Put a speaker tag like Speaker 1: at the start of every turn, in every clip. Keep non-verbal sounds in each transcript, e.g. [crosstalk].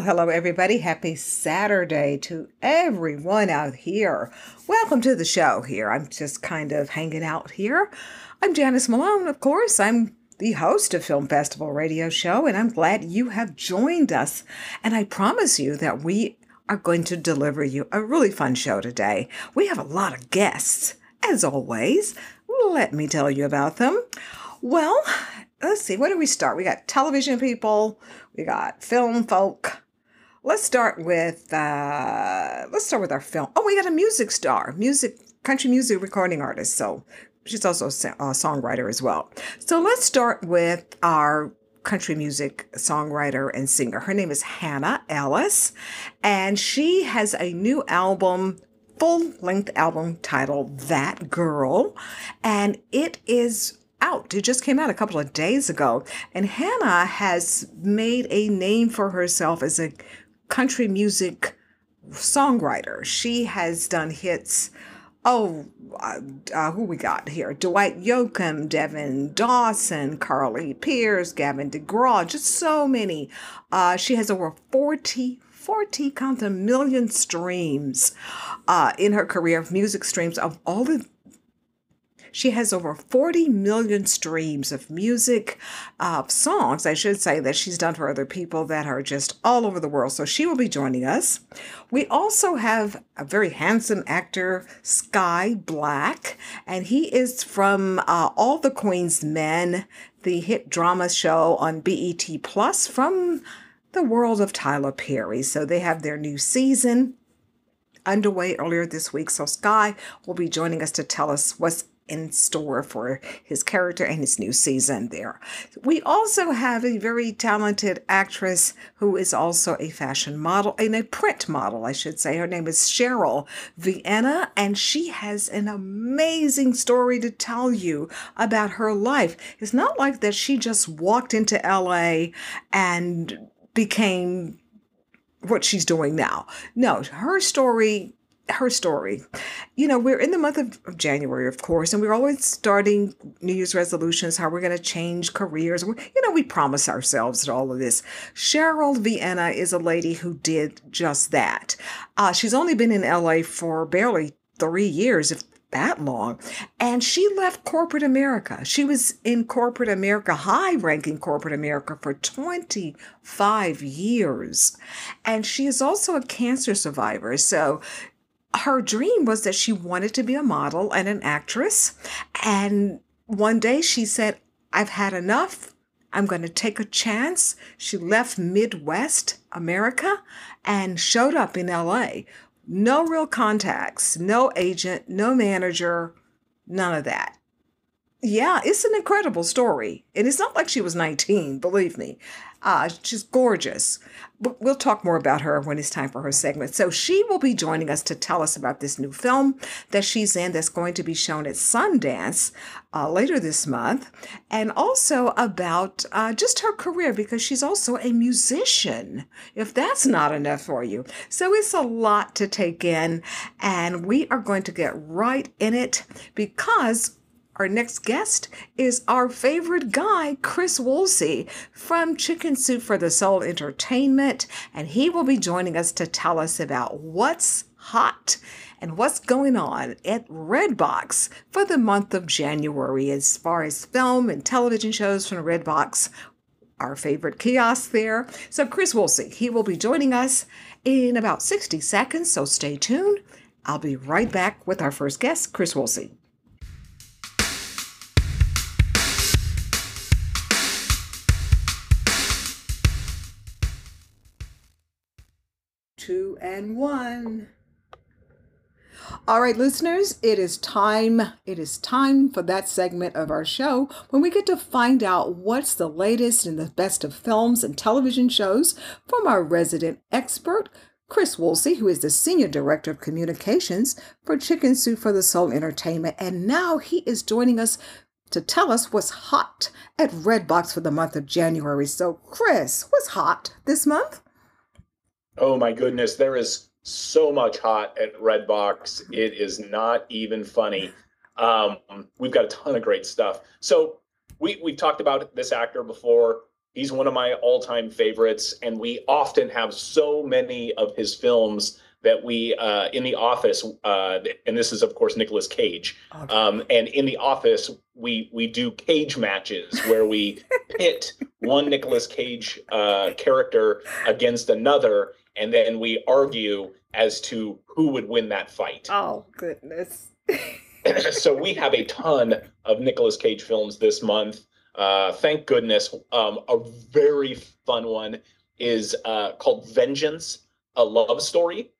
Speaker 1: Well, hello, everybody. Happy Saturday to everyone out here. Welcome to the show here. I'm just kind of hanging out here. I'm Janice Malone, of course. I'm the host of Film Festival Radio Show, and I'm glad you have joined us. And I promise you that we are going to deliver you a really fun show today. We have a lot of guests, as always. Let me tell you about them. Well, let's see, where do we start? We got television people, we got film folk. Let's start with uh let's start with our film. Oh, we got a music star, music country music recording artist. So she's also a songwriter as well. So let's start with our country music songwriter and singer. Her name is Hannah Ellis, and she has a new album full length album titled That Girl, and it is out. It just came out a couple of days ago. And Hannah has made a name for herself as a country music songwriter. She has done hits. Oh, uh, uh, who we got here? Dwight Yoakam, Devin Dawson, Carly Pearce, Gavin DeGraw, just so many. Uh, she has over 40, 40, count a million streams uh, in her career of music streams of all the she has over 40 million streams of music, uh, songs, I should say, that she's done for other people that are just all over the world. So she will be joining us. We also have a very handsome actor, Sky Black, and he is from uh, All the Queen's Men, the hit drama show on BET Plus from the world of Tyler Perry. So they have their new season underway earlier this week. So Sky will be joining us to tell us what's in store for his character and his new season there. We also have a very talented actress who is also a fashion model and a print model, I should say. Her name is Cheryl Vienna, and she has an amazing story to tell you about her life. It's not like that she just walked into LA and became what she's doing now. No, her story her story. You know, we're in the month of, January, of course, and we're always starting New Year's resolutions, how we're going to change careers. You know, we promise ourselves all of this. Cheryl Vienna is a lady who did just that. Uh, she's only been in LA for barely three years, if that long. And she left corporate America. She was in corporate America, high ranking corporate America for 25 years. And she is also a cancer survivor. So her dream was that she wanted to be a model and an actress. And one day she said, I've had enough. I'm going to take a chance. She left Midwest America and showed up in LA. No real contacts, no agent, no manager, none of that. Yeah, it's an incredible story. And it's not like she was 19, believe me. Uh, she's gorgeous. But we'll talk more about her when it's time for her segment. So she will be joining us to tell us about this new film that she's in that's going to be shown at Sundance uh, later this month, and also about uh, just her career because she's also a musician, if that's not enough for you. So it's a lot to take in, and we are going to get right in it because our next guest is our favorite guy, Chris Woolsey from Chicken Soup for the Soul Entertainment, and he will be joining us to tell us about what's hot and what's going on at Redbox for the month of January as far as film and television shows from Redbox, our favorite kiosk there. So, Chris Woolsey, he will be joining us in about 60 seconds, so stay tuned. I'll be right back with our first guest, Chris Woolsey. Two and one. All right, listeners, it is time. It is time for that segment of our show when we get to find out what's the latest and the best of films and television shows from our resident expert, Chris Woolsey, who is the Senior Director of Communications for Chicken Soup for the Soul Entertainment. And now he is joining us to tell us what's hot at Redbox for the month of January. So, Chris, what's hot this month?
Speaker 2: Oh my goodness, there is so much hot at Redbox. It is not even funny. Um, we've got a ton of great stuff. So we we've talked about this actor before. He's one of my all-time favorites, and we often have so many of his films that we uh, in the office, uh, and this is of course Nicolas Cage.
Speaker 1: Okay.
Speaker 2: Um, and in the office, we we do cage matches where we [laughs] pit one Nicolas Cage uh, character against another, and then we argue as to who would win that fight.
Speaker 1: Oh, goodness. [clears throat]
Speaker 2: so we have a ton of Nicolas Cage films this month. Uh, thank goodness. Um, a very fun one is uh, called Vengeance, a love story.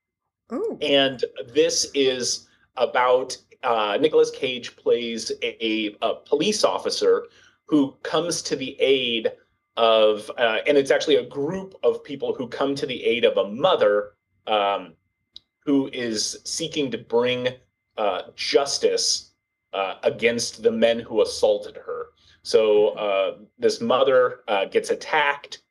Speaker 1: Ooh.
Speaker 2: And this is about uh, Nicolas Cage plays a, a, a police officer who comes to the aid of, uh, and it's actually a group of people who come to the aid of a mother um, who is seeking to bring uh, justice uh, against the men who assaulted her. So uh, this mother uh, gets attacked.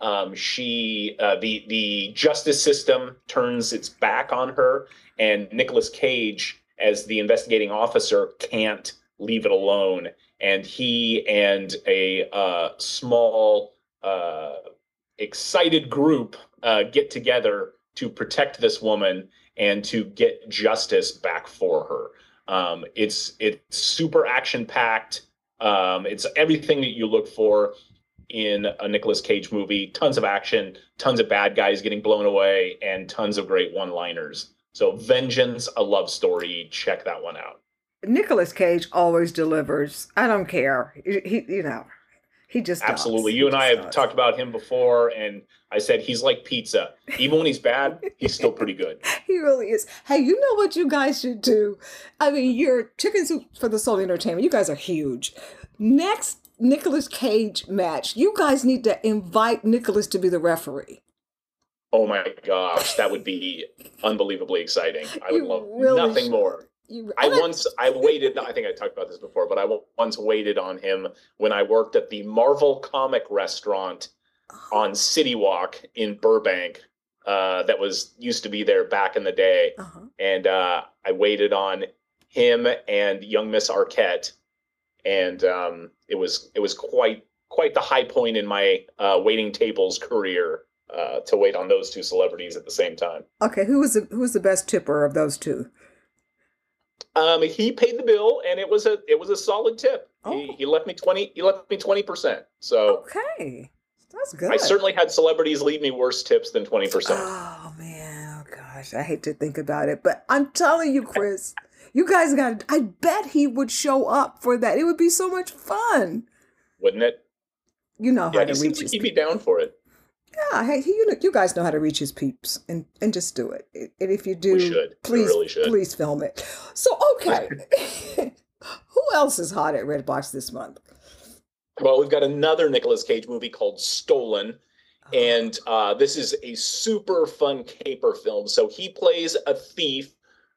Speaker 2: Um, she uh, the the justice system turns its back on her, and Nicolas Cage, as the investigating officer, can't leave it alone. And he and a uh, small, uh, excited group uh, get together to protect this woman and to get justice back for her. Um, it's it's super action packed. Um, it's everything that you look for in a Nicolas Cage movie. Tons of action, tons of bad guys getting blown away, and tons of great one-liners. So, Vengeance, a love story. Check that one out.
Speaker 1: Nicolas Cage always delivers. I don't care. He, he you know, he just does.
Speaker 2: Absolutely.
Speaker 1: He
Speaker 2: You and I have
Speaker 1: does.
Speaker 2: talked about him before, and I said he's like pizza. Even when he's bad, he's still pretty good. [laughs]
Speaker 1: He really is. Hey, you know what you guys should do? I mean, you're Chicken Soup for the Soul Entertainment. You guys are huge. Next Nicolas Cage match, you guys need to invite Nicolas to be the referee.
Speaker 2: Oh my gosh, that would be unbelievably exciting. I would love
Speaker 1: really
Speaker 2: nothing
Speaker 1: should.
Speaker 2: more.
Speaker 1: You,
Speaker 2: I once I waited. I think I talked about this before, but I once waited on him when I worked at the Marvel Comic Restaurant on City Walk in Burbank. Uh, that was used to be there back in the day,
Speaker 1: Uh-huh.
Speaker 2: and uh, I waited on him and young Miss Arquette, and um, it was it was quite quite the high point in my uh, waiting tables career uh, to wait on those two celebrities at the same time.
Speaker 1: Okay, who was the who was the best tipper of those two?
Speaker 2: Um, he paid the bill, and it was a it was a solid tip. He,
Speaker 1: Oh.
Speaker 2: he left me twenty. He left me twenty percent. So
Speaker 1: Okay, that's good.
Speaker 2: I certainly had celebrities leave me worse tips than twenty percent.
Speaker 1: Oh man, oh gosh, I hate to think about it, but I'm telling you, Chris, you guys got. I bet he would show up for that. It would be so much fun.
Speaker 2: Wouldn't it?
Speaker 1: You know how
Speaker 2: Yeah,
Speaker 1: to
Speaker 2: he
Speaker 1: reach
Speaker 2: seems like he'd be down for it.
Speaker 1: Yeah, hey, he, you know, you guys know how to reach his peeps, and and just do it. And if you do,
Speaker 2: We should. We
Speaker 1: please,
Speaker 2: really should.
Speaker 1: please film it. So okay, [laughs] [laughs] who else is hot at Redbox this month?
Speaker 2: Well, we've got another Nicolas Cage movie called Stolen,
Speaker 1: Oh.
Speaker 2: and uh, this is a super fun caper film. So he plays a thief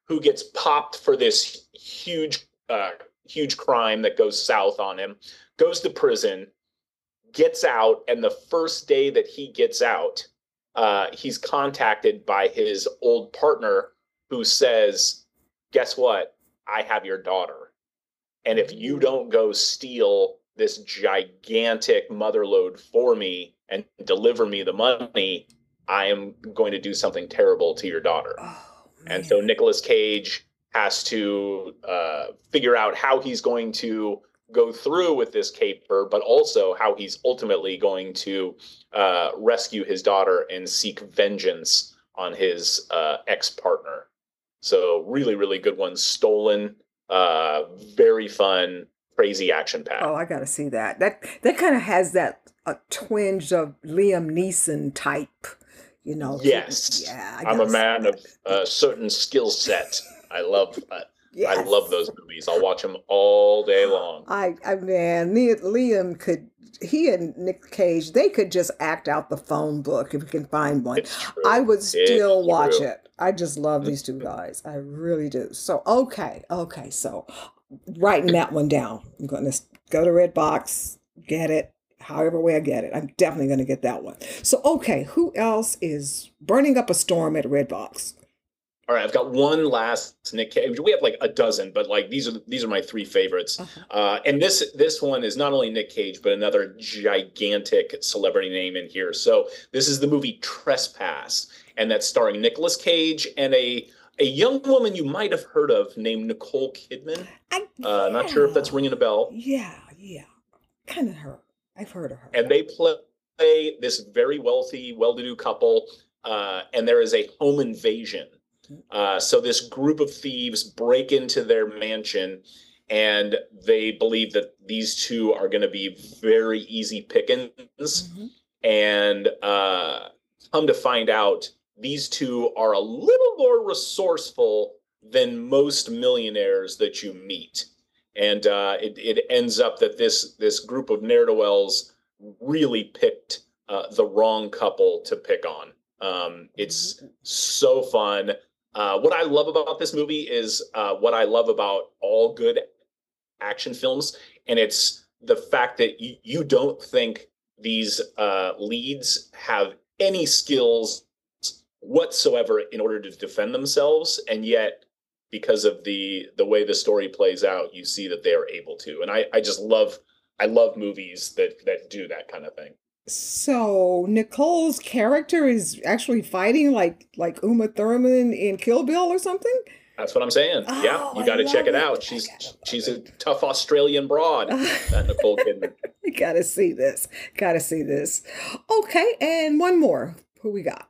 Speaker 2: who gets popped for this huge, uh, huge crime that goes south on him, goes to prison, gets out, and the first day that he gets out, uh, he's contacted by his old partner who says, "Guess what? I have your daughter, and if you don't go steal this gigantic mother load for me and deliver me the money, I am going to do something terrible to your daughter."
Speaker 1: Oh,
Speaker 2: And so. Nicolas Cage has to uh, figure out how he's going to go through with this caper, but also how he's ultimately going to uh, rescue his daughter and seek vengeance on his uh, ex partner. So, really, really good one. Stolen, uh, very fun, crazy action pack.
Speaker 1: Oh, I gotta see that. That that kind of has that a twinge of Liam Neeson type, you know.
Speaker 2: Yes.
Speaker 1: Yeah. I
Speaker 2: I'm a man of a certain skill set. I love I, I love those movies. I'll watch them all day long.
Speaker 1: I, I man, Liam could. He and Nick Cage, they could just act out the phone book if we can find one. I would still
Speaker 2: It's
Speaker 1: watch
Speaker 2: true.
Speaker 1: it. I just love these two guys. I really do. So okay, okay. So writing that one down. I'm going to go to Redbox, get it. However way I get it, I'm definitely going to get that one. So okay, who else is burning up a storm at Redbox?
Speaker 2: All right, I've got one last Nick Cage. We have like a dozen, but like these are these are my three favorites.
Speaker 1: Uh-huh.
Speaker 2: Uh, and this this one is not only Nick Cage, but another gigantic celebrity name in here. So this is the movie Trespass, and that's starring Nicolas Cage and a a young woman you might have heard of named Nicole Kidman.
Speaker 1: I,
Speaker 2: Uh, Not sure if that's ringing a bell.
Speaker 1: Yeah, yeah. Kind of her. I've heard of her.
Speaker 2: and they play this very wealthy, well-to-do couple, uh, and there is a home invasion. Uh, so this group of thieves break into their mansion, and they believe that these two are going to be very easy pickings.
Speaker 1: Mhm.
Speaker 2: And uh, come to find out, these two are a little more resourceful than most millionaires that you meet. And uh, it, it ends up that this this group of ne'er do wells really picked uh, the wrong couple to pick on. Um, it's so fun. Uh, what I love about this movie is uh, what I love about all good action films, and it's the fact that you, you don't think these uh, leads have any skills whatsoever in order to defend themselves, and yet because of the the way the story plays out, you see that they are able to. And I I just love I love movies that that do that kind of thing.
Speaker 1: So Nicole's character is actually fighting like like Uma Thurman in Kill Bill or something.
Speaker 2: That's what I'm saying. yeah,
Speaker 1: Oh,
Speaker 2: you got to check it
Speaker 1: it.
Speaker 2: out. She's
Speaker 1: She's
Speaker 2: she's a tough Australian broad. [laughs] That Nicole Kidman.
Speaker 1: I [laughs] gotta see this. Gotta see this. Okay, and one more. Who we got?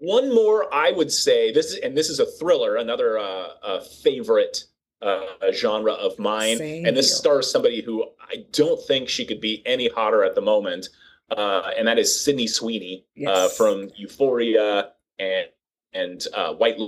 Speaker 2: One more, I would say this is, and this is a thriller, another uh, uh, favorite uh, genre of mine.
Speaker 1: Same
Speaker 2: and this
Speaker 1: here.
Speaker 2: stars somebody who I don't think she could be any hotter at the moment, uh, and that is Sydney Sweeney uh, from Euphoria and and uh, White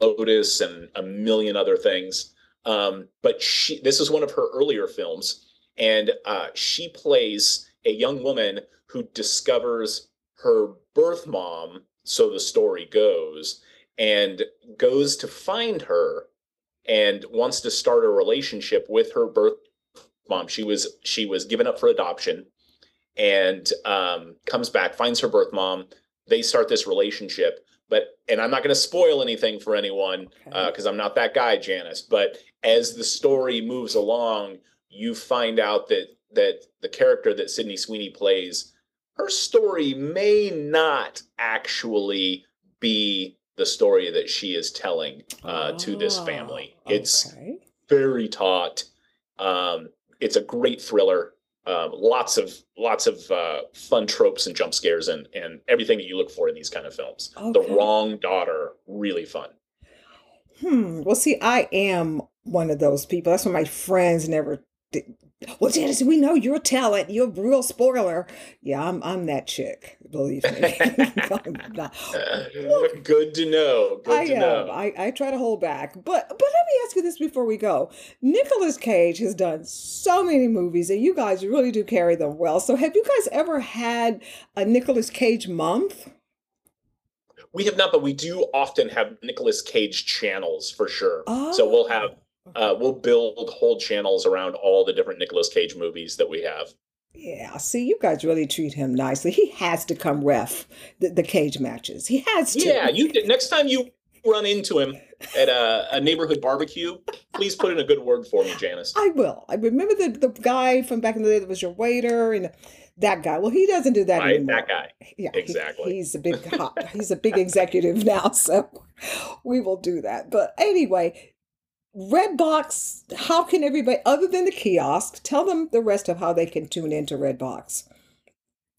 Speaker 2: Lotus and a million other things. Um, but she, this is one of her earlier films, and uh, she plays a young woman who discovers her birth mom, so the story goes, and goes to find her and wants to start a relationship with her birth mom. She was she was given up for adoption and um, comes back, finds her birth mom. They start this relationship, but and I'm not going to spoil anything for anyone
Speaker 1: Okay.
Speaker 2: because I'm not that guy, Janice. But as the story moves along, you find out that that the character that Sydney Sweeney plays, her story may not actually be the story that she is telling uh, to this family.
Speaker 1: Ah,
Speaker 2: It's
Speaker 1: okay.
Speaker 2: very taut. Um, it's a great thriller. Um, lots of lots of uh, fun tropes and jump scares and and everything that you look for in these kind of films.
Speaker 1: Okay.
Speaker 2: The Wrong Daughter, really fun.
Speaker 1: Hmm. Well, see, I am one of those people. That's why my friends never. Well, Janice, we know you're a talent. You're a real spoiler. Yeah, I'm. I'm that chick. Believe me. [laughs] [laughs]
Speaker 2: Good to know. Good
Speaker 1: I
Speaker 2: to
Speaker 1: am.
Speaker 2: know.
Speaker 1: I, I try to hold back. But but let me ask you this before we go. Nicolas Cage has done so many movies and you guys really do carry them well. So have you guys ever had a Nicolas Cage month?
Speaker 2: we have not, but we do often have Nicolas Cage channels for sure. So we'll have
Speaker 1: Oh.
Speaker 2: Uh, we'll build whole channels around all the different Nicolas Cage movies that we have.
Speaker 1: Yeah, see, you guys really treat him nicely. He has to come ref the, the cage matches. He has to.
Speaker 2: Yeah, you next time you run into him at a, a neighborhood barbecue, please put in a good word for me, Janice.
Speaker 1: I will. I remember the, the guy from back in the day that was your waiter and that guy. Well, he doesn't do that
Speaker 2: Right,
Speaker 1: anymore.
Speaker 2: that guy.
Speaker 1: Yeah, he-
Speaker 2: Exactly.
Speaker 1: he's a big hot, he's a big executive [laughs] now, so we will do that. But anyway, Redbox, how can everybody other than the kiosk tell them the rest of how they can tune into Redbox?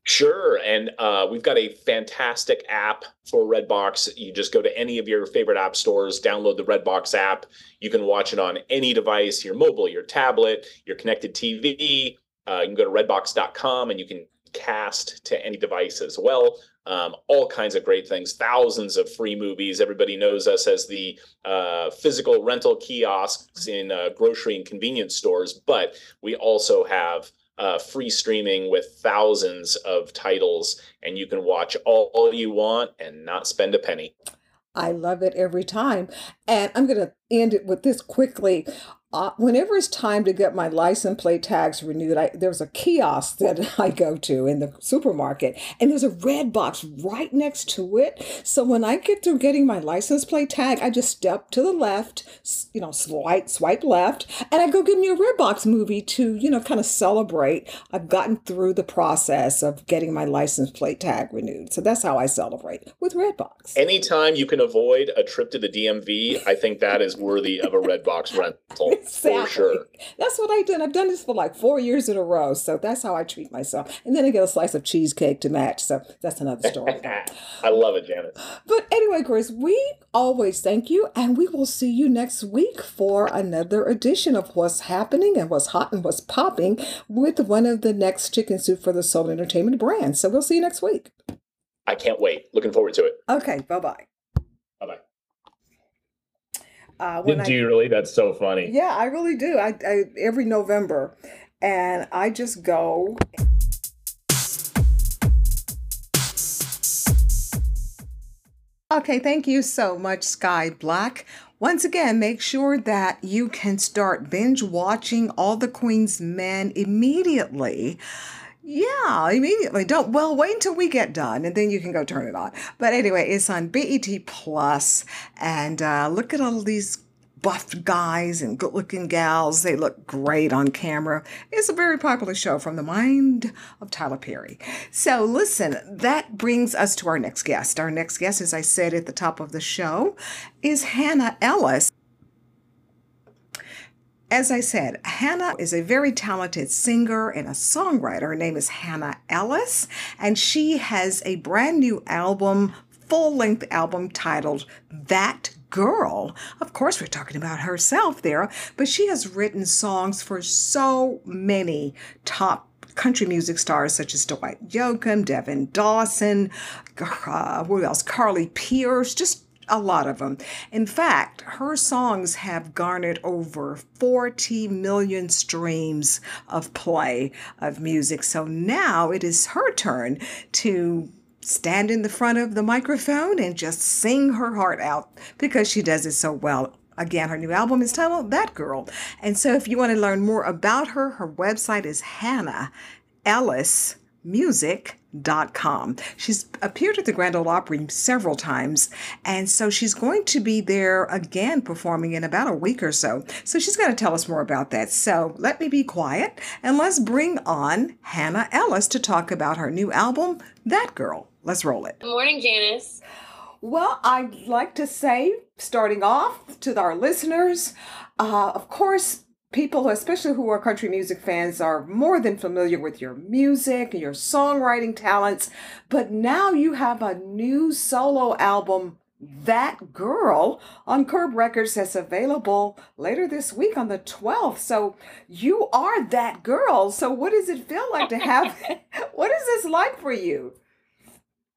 Speaker 2: Sure, and uh, we've got a fantastic app for Redbox. You just go to any of your favorite app stores, download the Redbox app. You can watch it on any device, your mobile, your tablet, your connected TV. Uh, you can go to redbox.com and you can cast to any device as well. Um, all kinds of great things, thousands of free movies. Everybody knows us as the uh, physical rental kiosks in uh, grocery and convenience stores, but we also have uh, free streaming with thousands of titles, and you can watch all, all you want and not spend a penny.
Speaker 1: I love it every time. And I'm going to end it with this quickly. Uh, whenever it's time to get my license plate tags renewed, I, there's a kiosk that [laughs] I go to in the supermarket, and there's a red box right next to it. So when I get through getting my license plate tag, I just step to the left, you know, swipe swipe left, and I go give me a red box movie to, you know, kind of celebrate. I've gotten through the process of getting my license plate tag renewed. So that's how I celebrate with Redbox.
Speaker 2: Anytime you can avoid a trip to the DMV, I think that is worthy of a red box [laughs] rental for sure.
Speaker 1: That's what I did. I've done this for like four years in a row. So that's how I treat myself. And then I get a slice of cheesecake to match. So that's another story. [laughs]
Speaker 2: I love it, Janet.
Speaker 1: but anyway, Chris, we always thank you. And we will see you next week for another edition of What's Happening and What's Hot and What's Popping with one of the next Chicken Soup for the Soul Entertainment brands. So we'll see you next week.
Speaker 2: I can't wait. Looking forward to it.
Speaker 1: Okay. Bye bye. Uh, when I-
Speaker 3: you really? That's so funny.
Speaker 1: Yeah, I really do. I, I every November, and I just go. Okay, thank you so much, Sky Black. Once again, make sure that you can start binge watching All the Queen's Men immediately. Yeah, immediately. Don't well wait until we get done and then you can go turn it on. But anyway, it's on BET Plus, and uh, look at all these buffed guys and good-looking gals. They look great on camera. It's a very popular show from the mind of Tyler Perry. So listen, that brings us to our next guest. Our next guest, as I said at the top of the show, is Hannah Ellis. As I said, Hannah is a very talented singer and a songwriter. Her name is Hannah Ellis, and she has a brand new album, full length album titled That Girl. Of course, we're talking about herself there, but she has written songs for so many top country music stars such as Dwight Yoakam, Devin Dawson, uh, who else? Carly Pearce, just a lot of them. In fact, her songs have garnered over 40 million streams of play of music. So now it is her turn to stand in the front of the microphone and just sing her heart out because she does it so well. Again, her new album is titled That Girl. And so if you want to learn more about her, her website is Hannah Ellis music.com. She's appeared at the Grand Ole Opry several times, and so she's going to be there again performing in about a week or so. So she's going to tell us more about that. So let me be quiet and let's bring on Hannah Ellis to talk about her new album, That Girl. Let's roll it.
Speaker 4: Good morning, Janice.
Speaker 1: Well, I'd like to say, starting off to our listeners, uh, of course, people, especially who are country music fans, are more than familiar with your music and your songwriting talents. But now you have a new solo album, That Girl, on Curb Records that's available later this week on the 12th. So you are that girl. So what does it feel like to have? [laughs] [laughs] what is this like for you?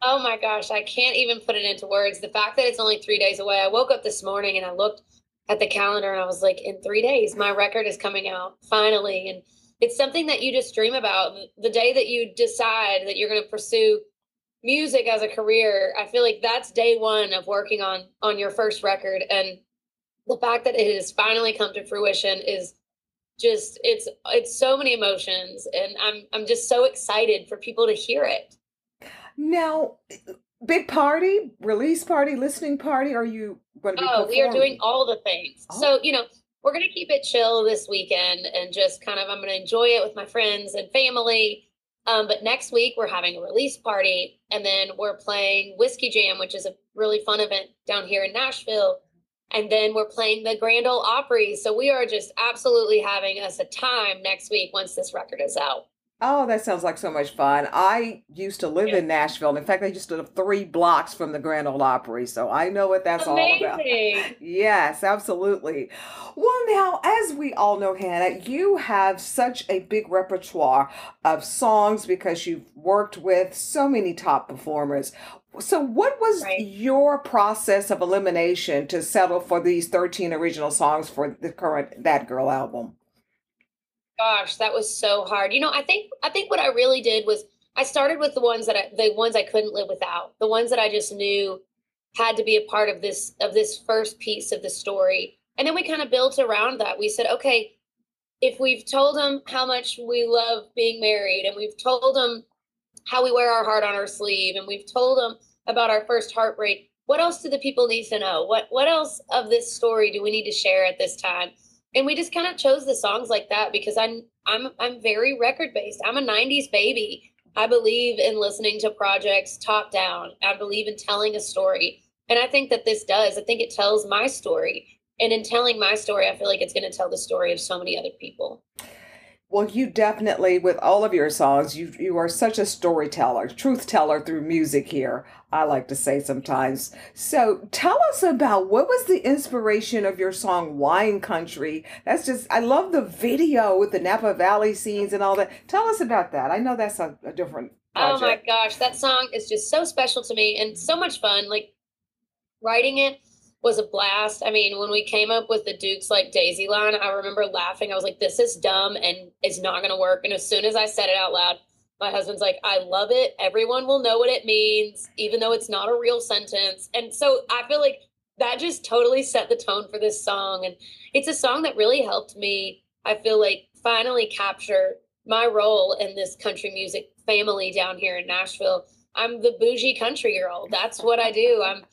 Speaker 4: Oh my gosh, I can't even put it into words. The fact that it's only three days away. I woke up this morning and I looked at the calendar and I was like, in three days, my record is coming out finally. And it's something that you just dream about. The day that you decide that you're going to pursue music as a career, I feel like that's day one of working on on your first record. And the fact that it has finally come to fruition is just it's it's so many emotions and I'm I'm just so excited for people to hear it.
Speaker 1: Now, big party, release party, listening party. Are you going to be?
Speaker 4: Oh, we are doing all the things.
Speaker 1: Oh.
Speaker 4: So, you know, we're going to keep it chill this weekend and just kind of, I'm going to enjoy it with my friends and family. Um, but next week, we're having a release party and then we're playing Whiskey Jam, which is a really fun event down here in Nashville. And then we're playing the Grand Ole Opry. So we are just absolutely having us a time next week once this record is out.
Speaker 1: Oh, that sounds like so much fun. I used to live in Nashville. In fact, I used to live three blocks from the Grand Ole Opry, so I know what that's all about.
Speaker 4: Amazing. [laughs]
Speaker 1: Yes, absolutely. Well, now, as we all know, Hannah, you have such a big repertoire of songs because you've worked with so many top performers. So, what was
Speaker 4: Right.
Speaker 1: your process of elimination to settle for these 13 original songs for the current That Girl album?
Speaker 4: Gosh, that was so hard. You know, I think I think what I really did was I started with the ones that I the ones I couldn't live without. The ones that I just knew had to be a part of this of this first piece of the story. And then we kind of built around that. We said, okay, if we've told them how much we love being married and we've told them how we wear our heart on our sleeve and we've told them about our first heartbreak, what else do the people need to know? What what else of this story do we need to share at this time? And we just kind of chose the songs like that because I'm I'm I'm very record based. I'm a 90s baby. I believe in listening to projects top down. I believe in telling a story. And I think that this does. I think it tells my story. And in telling my story, I feel like it's going to tell the story of so many other people.
Speaker 1: Well, you definitely, with all of your songs, you you are such a storyteller, truth teller through music here. I like to say sometimes. So, tell us about what was the inspiration of your song "Wine Country." That's just, I love the video with the Napa Valley scenes and all that. Tell us about that. I know that's a, a different
Speaker 4: Oh my gosh, that song is just so special to me and so much fun. Like writing it was a blast. I mean, when we came up with the Dukes like Daisy line, I remember laughing. I was like, this is dumb and it's not going to work. And as soon as I said it out loud, my husband's like, I love it. Everyone will know what it means, even though it's not a real sentence. And so I feel like that just totally set the tone for this song. And it's a song that really helped me, I feel like, finally capture my role in this country music family down here in Nashville. I'm the bougie country girl. That's what I do. I'm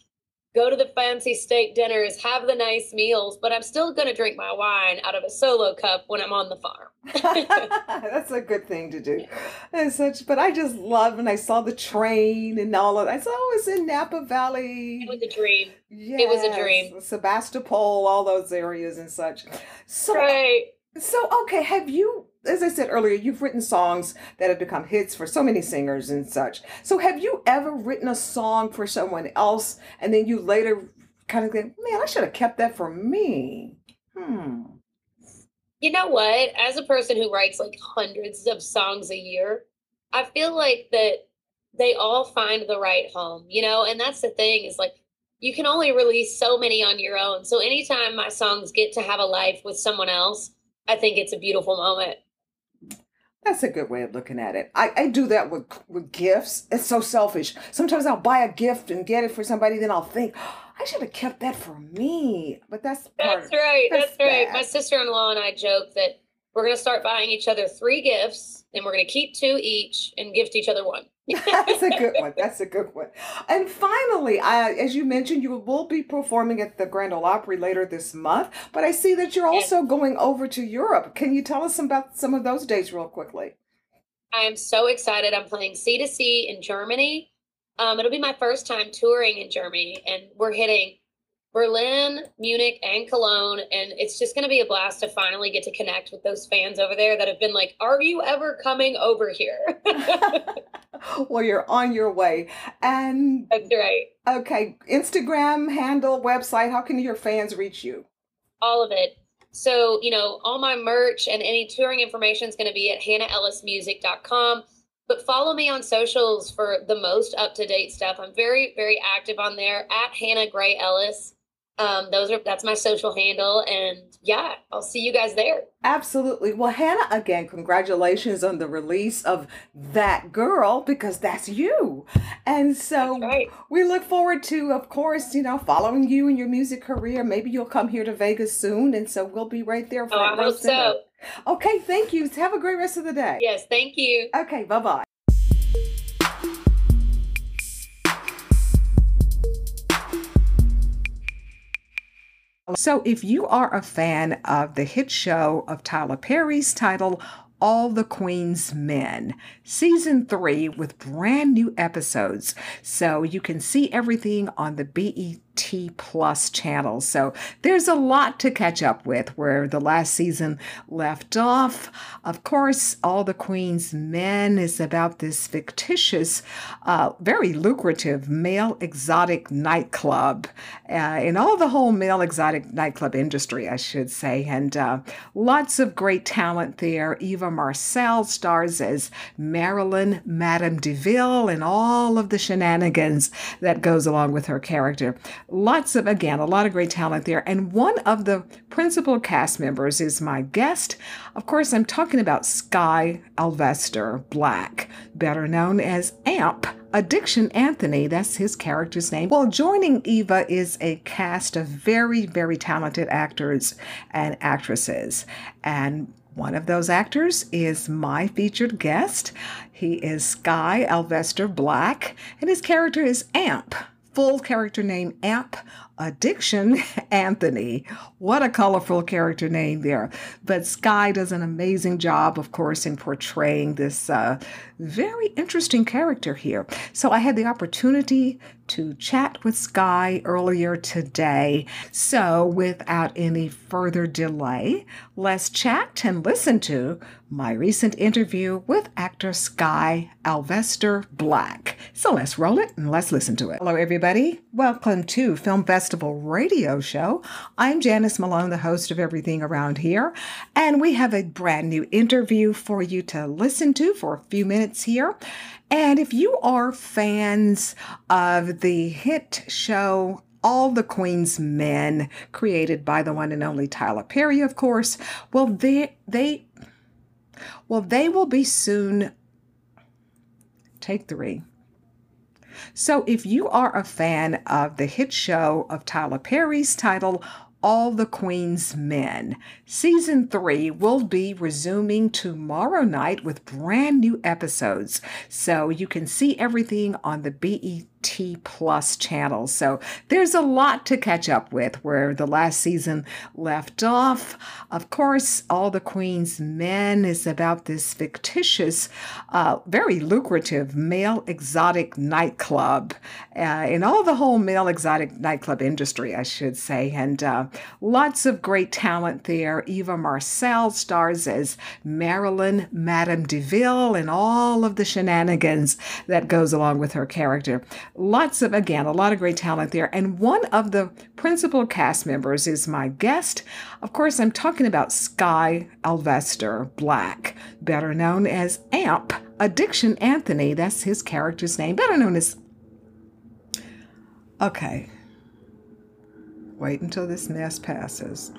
Speaker 4: go to the fancy steak dinners, have the nice meals, but I'm still going to drink my wine out of a solo cup when I'm on the farm. [laughs]
Speaker 1: That's a good thing to do. And such, but I just love when I saw the train and all of that. I saw oh, it's in Napa Valley.
Speaker 4: It was a dream.
Speaker 1: Yes,
Speaker 4: was a dream.
Speaker 1: Sebastopol, all those areas and such. So,
Speaker 4: Right.
Speaker 1: so okay, have you, as I said earlier, you've written songs that have become hits for so many singers and such. So, have you ever written a song for someone else and then you later kind of think, man, I should have kept that for me? Hmm.
Speaker 4: You know what? As a person who writes like hundreds of songs a year, I feel like that they all find the right home, you know? And that's the thing is like you can only release so many on your own. So anytime my songs get to have a life with someone else, I think it's a beautiful moment.
Speaker 1: That's a good way of looking at it. I, I do that with with gifts. It's so selfish. Sometimes I'll buy a gift and get it for somebody, then I'll think, oh, I should have kept that for me. But that's
Speaker 4: That's right. That's,
Speaker 1: that's
Speaker 4: right. My sister-in-law and I joke that we're going to start buying each other three gifts and we're going to keep two each and gift each other one.
Speaker 1: That's a good one. [laughs] That's a good one. And finally, I, as you mentioned, you will be performing at the Grand Ole Opry later this month. But I see that you're also going over to Europe. Can you tell us about some of those dates real quickly?
Speaker 4: I am so excited. I'm playing C2C in Germany. Um, it'll be my first time touring in Germany, and we're hitting Berlin, Munich, and Cologne. And it's just going to be a blast to finally get to connect with those fans over there that have been like, Are you ever coming over here? [laughs]
Speaker 1: well, you're on your way. And
Speaker 4: That's right.
Speaker 1: okay, Instagram handle, website. How can your fans reach you?
Speaker 4: all of it. So, you know, all my merch and any touring information is going to be at hannahellismusic.com. But follow me on socials for the most up to date stuff. I'm very, very active on there at Hannah Gray Ellis. Um, those are that's my social handle, and yeah, I'll see you guys there.
Speaker 1: Absolutely. Well, Hannah, again, congratulations on the release of That Girl because that's you. And so
Speaker 4: right.
Speaker 1: we look forward to, of course, you know, following you in your music career. Maybe you'll come here to Vegas soon. And so we'll be right there.
Speaker 4: Oh, I hope so.
Speaker 1: Okay. Thank you. Have a great rest of the day.
Speaker 4: Yes, thank you.
Speaker 1: Okay. Bye bye So, if you are a fan of the hit show of Tyler Perry's title, All the Queen's Men, season three with brand new episodes. So, you can see everything on the BET T plus channel. So there's a lot to catch up with where the last season left off. Of course, All the Queen's Men is about this fictitious, uh, very lucrative male exotic nightclub uh, in all the whole male exotic nightclub industry, I should say. And uh, lots of great talent there. Eva Marcille stars as Marilyn Madame DeVille and all of the shenanigans that goes along with her character. Lots of, again, a lot of great talent there. And one of the principal cast members is my guest. Of course, I'm talking about Sky Alvester Black, better known as AMP. Addiction Anthony, that's his character's name. Well, joining Eva is a cast of very, very talented actors and actresses. And one of those actors is my featured guest. He is Sky Alvester Black, and his character is Amp. Full character name Amp Addiction [laughs] Anthony. What a colorful character name there. But Sky does an amazing job, of course, in portraying this uh, very interesting character here. So I had the opportunity to chat with Sky earlier today. So without any further delay, let's chat and listen to my recent interview with actor Sky Alvester Black. So let's roll it and let's listen to it. Hello, everybody. Welcome to Film Festival Radio Show. I'm Janice Malone, the host of Everything Around Here, and we have a brand new interview for you to listen to for a few minutes here. And if you are fans of the hit show all the Queen's Men, created by the one and only Tyler Perry, of course. Well, they they well they will be soon. Take three. So, if you are a fan of the hit show of Tyler Perry's title, all the Queen's Men. Season 3 will be resuming tomorrow night with brand new episodes. So you can see everything on the BET T plus channel. So there's a lot to catch up with where the last season left off. Of course, All the Queen's Men is about this fictitious, uh, very lucrative male exotic nightclub uh, all the whole male exotic nightclub industry, I should say. And uh, lots of great talent there. Eva Marcille stars as Marilyn Madame DeVille and all of the shenanigans that goes along with her character. Lots of, again, a lot of great talent there. And one of the principal cast members is my guest. Of course, I'm talking about Sky Alvester Black, better known as Amp. Addiction Anthony, that's his character's name, better known as. Okay. Wait until this mess passes.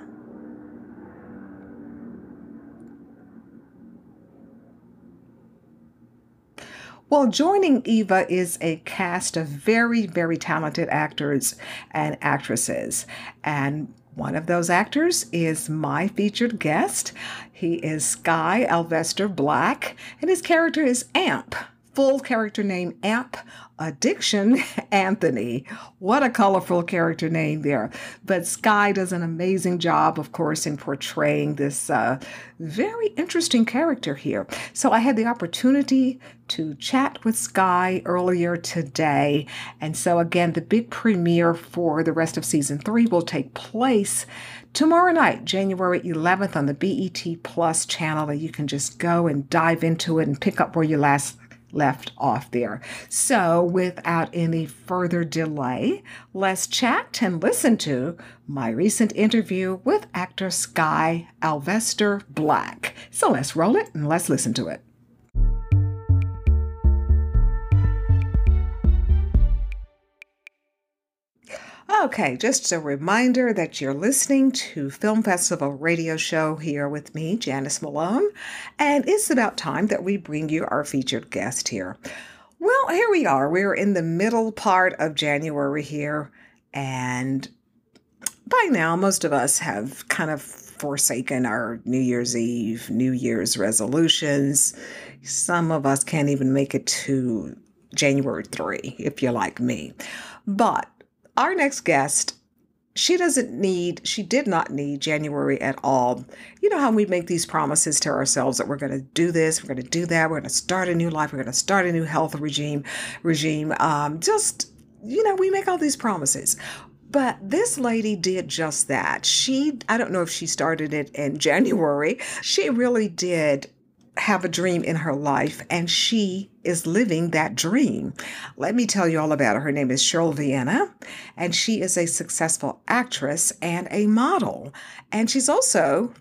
Speaker 1: Well, joining Eva is a cast of very, very talented actors and actresses. And one of those actors is my featured guest. He is Sky Alvester Black, and his character is Amp. Full character name Amp Addiction [laughs] Anthony. What a colorful character name there. But Sky does an amazing job, of course, in portraying this uh, very interesting character here. So I had the opportunity to chat with Sky earlier today. And so, again, the big premiere for the rest of season three will take place tomorrow night, January 11th, on the BET Plus channel. You can just go and dive into it and pick up where you last left off there. So, without any further delay, let's chat and listen to my recent interview with actor Sky Alvester Black. So, let's roll it and let's listen to it. Okay, just a reminder that you're listening to Film Festival Radio Show here with me, Janice Malone, and it's about time that we bring you our featured guest here. Well, here we are. We're in the middle part of January here, and by now, most of us have kind of forsaken our New Year's Eve, New Year's resolutions. Some of us can't even make it to January 3, if you're like me. But our next guest, she doesn't need, she did not need January at all. You know how we make these promises to ourselves that we're going to do this, we're going to do that, we're going to start a new life, we're going to start a new health regime, regime. Um, just, you know, we make all these promises. But this lady did just that. She, I don't know if she started it in [laughs] January, she really did have a dream in her life and she is living that dream. Let me tell you all about her. Her name is Cheryl Vienna and she is a successful actress and a model. And she's also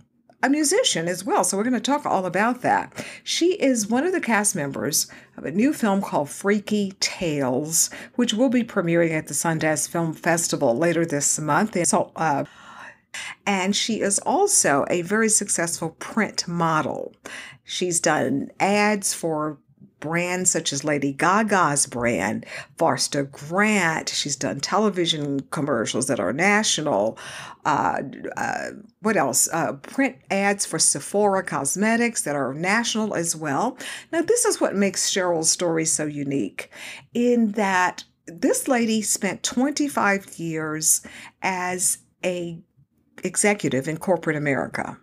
Speaker 1: a musician as well. So we're going to talk all about that. She is one of the cast members of a new film called Freaky Tales, which will be premiering at the Sundance Film Festival later this month. And so, uh, and she is also a very successful print model. She's done ads for brands such as Lady Gaga's brand, Foster Grant. She's done television commercials that are national. Uh, uh, what else? Uh, print ads for Sephora Cosmetics that are national as well. Now, this is what makes Cheryl's story so unique in that this lady spent 25 years as a executive in corporate America.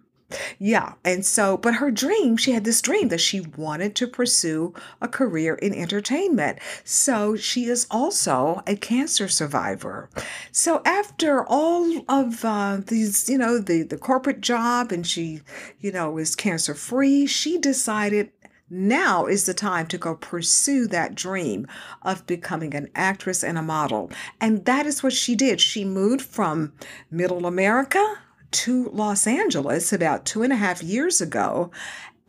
Speaker 1: Yeah. And so, but her dream, she had this dream that she wanted to pursue a career in entertainment. So she is also a cancer survivor. So after all of uh, these, you know, the, the corporate job and she, you know, is cancer free, she decided now is the time to go pursue that dream of becoming an actress and a model. And that is what she did. She moved from middle America to Los Angeles about two and a half years ago.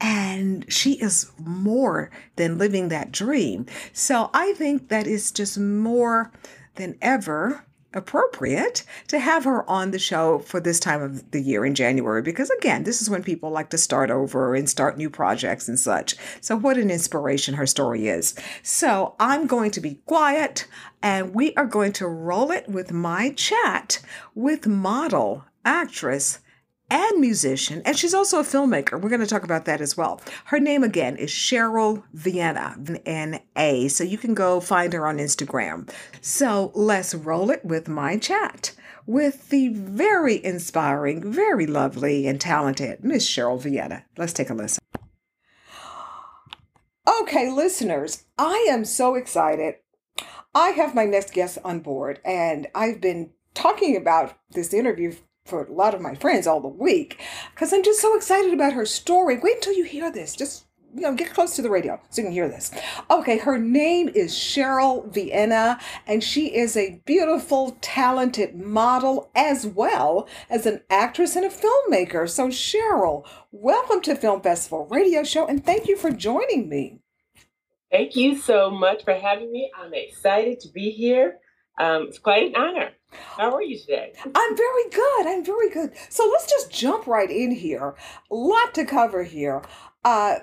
Speaker 1: And she is more than living that dream. So I think that is just more than ever appropriate to have her on the show for this time of the year in January because again this is when people like to start over and start new projects and such. So what an inspiration her story is. So I'm going to be quiet and we are going to roll it with my chat with model actress and musician, and she's also a filmmaker. We're going to talk about that as well. Her name again is Cheryl Vienna, N A. So you can go find her on Instagram. So let's roll it with my chat with the very inspiring, very lovely, and talented Miss Cheryl Vienna. Let's take a listen. Okay, listeners, I am so excited. I have my next guest on board, and I've been talking about this interview for a lot of my friends all the week because I'm just so excited about her story. Wait until you hear this. Just you know, get close to the radio so you can hear this. Okay, her name is Cheryl Vienna, and she is a beautiful, talented model as well as an actress and a filmmaker. So, Cheryl, welcome to Film Festival Radio Show, and thank you for joining me.
Speaker 3: Thank you so much for having me. I'm excited to be here. Um, it's quite an honor. How are you today?
Speaker 1: I'm very good. I'm very good. So let's just jump right in here. A lot to cover here. Uh,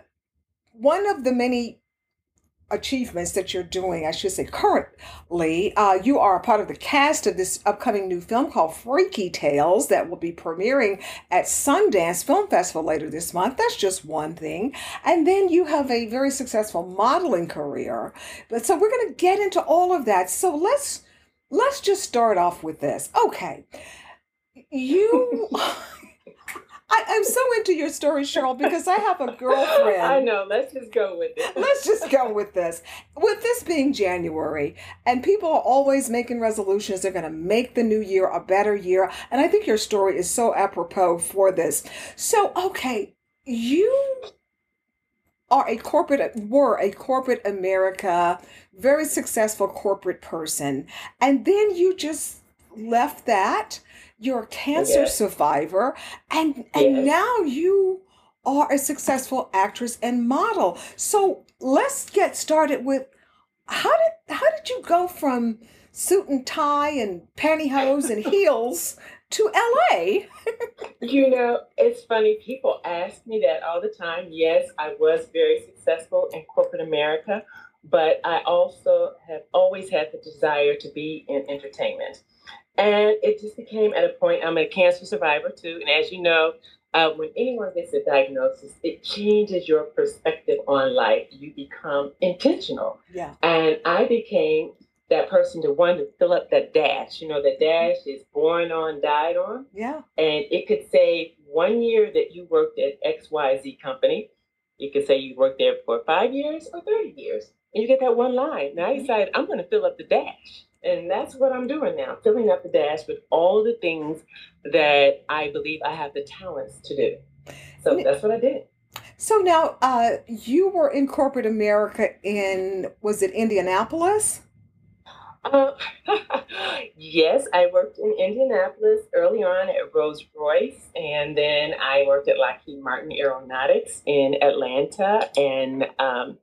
Speaker 1: one of the many achievements that you're doing, I should say currently, uh, you are a part of the cast of this upcoming new film called Freaky Tales that will be premiering at Sundance Film Festival later this month. That's just one thing. And then you have a very successful modeling career. But so we're going to get into all of that. So let's let's just start off with this. Okay. You [laughs] I, I'm so into your story, Cheryl, because I have a girlfriend.
Speaker 3: I know. Let's just go with it.
Speaker 1: Let's just go with this. With this being January, and people are always making resolutions, they're going to make the new year a better year. And I think your story is so apropos for this. So, okay, you are a corporate, were a corporate America, very successful corporate person. And then you just left that. You're a cancer survivor, and and now you are a successful actress and model. So let's get started with how did how did you go from suit and tie and pantyhose and [laughs] heels to LA?
Speaker 3: You know, it's funny. People ask me that all the time. Yes, I was very successful in corporate America, but I also have always had the desire to be in entertainment. And it just became at a point, I'm a cancer survivor too. And as you know, uh, when anyone gets a diagnosis, it changes your perspective on life. You become intentional.
Speaker 1: Yeah.
Speaker 3: And I became that person to one to fill up that dash. You know, the dash is born on, died on
Speaker 1: Yeah.
Speaker 3: and it could say one year that you worked at XYZ company. You could say you worked there for five years or 30 years. And you get that one line. Now I decide, I'm going to fill up the dash. And that's what I'm doing now, filling up the dash with all the things that I believe I have the talents to do. So that's what I did.
Speaker 1: So now, uh, you were in corporate America in was it Indianapolis?
Speaker 3: Uh, [laughs] yes, I worked in Indianapolis early on at Rolls Royce, and then I worked at Lockheed Martin Aeronautics in Atlanta and um,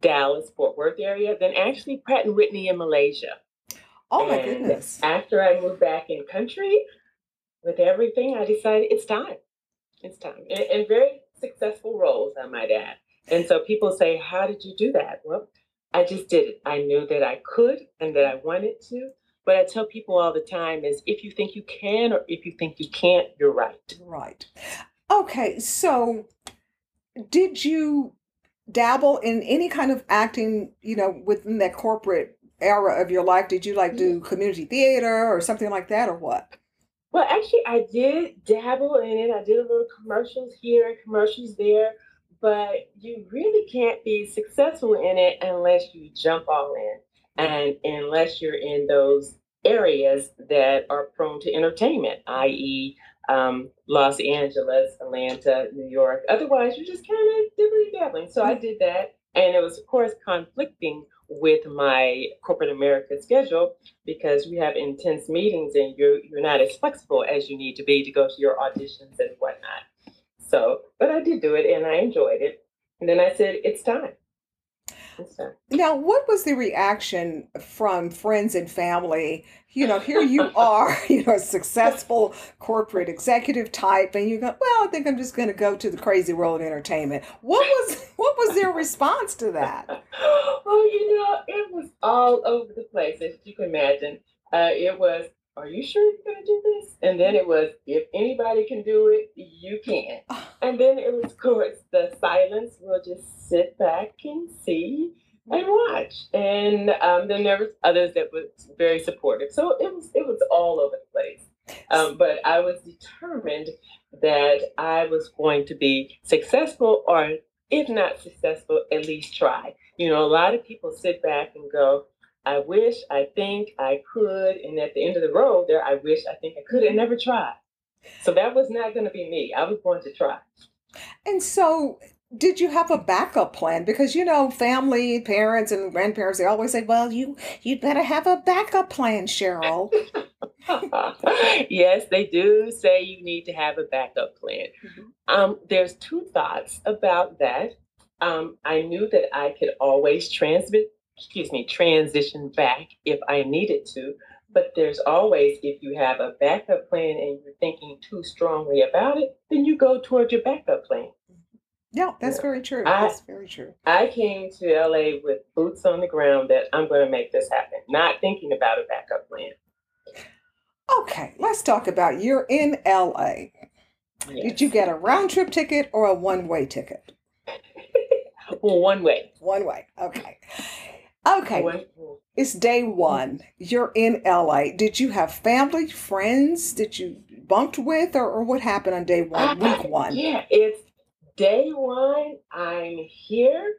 Speaker 3: Dallas, Fort Worth area. Then actually Pratt and Whitney in Malaysia.
Speaker 1: Oh my
Speaker 3: And
Speaker 1: goodness!
Speaker 3: After I moved back in country with everything, I decided it's time. It's time. And, and very successful roles, I might add. And so people say, How did you do that? Well, I just did it. I knew that I could and that I wanted to. But I tell people all the time is if you think you can or if you think you can't, you're right.
Speaker 1: Right. Okay, so did you dabble in any kind of acting, you know, within that corporate era of your life? Did you like do community theater or something like that or what?
Speaker 3: Well, actually, I did dabble in it. I did a little commercials here and commercials there, but you really can't be successful in it unless you jump all in and unless you're in those areas that are prone to entertainment, i.e., um, Los Angeles, Atlanta, New York. Otherwise, you're just kind of dibbly dabbling. So I did that. And it was, of course, conflicting with my corporate America schedule because we have intense meetings and you're, you're not as flexible as you need to be to go to your auditions and whatnot. So, but I did do it and I enjoyed it. And then I said, it's time. It's time.
Speaker 1: Now, what was the reaction from friends and family? You know, here you [laughs] are, [laughs] you know, a successful [laughs] corporate executive type, and you go, well, I think I'm just going to go to the crazy world of entertainment. What was what was their response to that?
Speaker 3: well, you know, it was all over the place, as you can imagine. Uh, it was, are you sure you're going to do this? And then it was, if anybody can do it, you can. And then it was, of course, the silence. We'll just sit back and see and watch. And um, then there was others that was very supportive. So it was, it was all over the place. Um, but I was determined that I was going to be successful, or if not successful, at least try. You know, a lot of people sit back and go, I wish, I think, I could. And at the end of the road, there, I wish, I think, I could, and never tried. So that was not going to be me. I was going to try.
Speaker 1: And so, did you have a backup plan? Because you know, family, parents, and grandparents, they always say, "Well, you you'd better have a backup plan, Cheryl." [laughs]
Speaker 3: yes, they do say you need to have a backup plan.
Speaker 1: Mhm.
Speaker 3: Um, there's two thoughts about that. Um, I knew that I could always transmit, excuse me, transition back if I needed to. But there's always, if you have a backup plan and you're thinking too strongly about it, then you go toward your backup plan.
Speaker 1: Yeah, that's
Speaker 3: Yeah.
Speaker 1: very true.
Speaker 3: I-
Speaker 1: That's very true.
Speaker 3: I came to LA with boots on the ground that I'm going to make this happen, not thinking about a backup plan.
Speaker 1: Okay, let's talk about you're in LA. Did you get a round trip ticket or a one way ticket?
Speaker 3: Well, [laughs] one way.
Speaker 1: One way. Okay. Okay. It's day one. You're in LA. Did you have family, friends that you bunked with, or, or what happened on day one, week one?
Speaker 3: Yeah, it's day one. I'm here.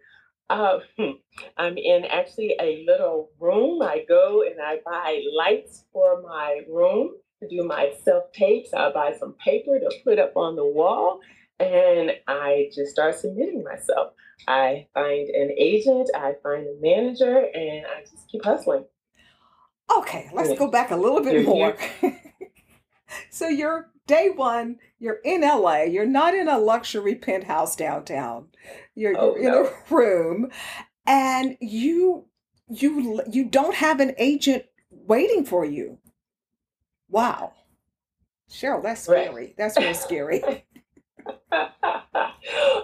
Speaker 3: Uh, [laughs] I'm in actually a little room. I go and I buy lights for my room to do my self tapes. I buy some paper to put up on the wall, and I just start submitting myself. I find an agent, I find a manager, and I just keep hustling.
Speaker 1: Okay, let's go back a little bit
Speaker 3: You're
Speaker 1: more. [laughs] so you're day one, you're in LA, you're not in a luxury penthouse downtown. You're,
Speaker 3: Oh,
Speaker 1: you're in
Speaker 3: no.
Speaker 1: a [laughs] room and you you you don't have an agent waiting for you. Wow. Cheryl, that's
Speaker 3: Right.
Speaker 1: scary. That's real scary. [laughs] [laughs]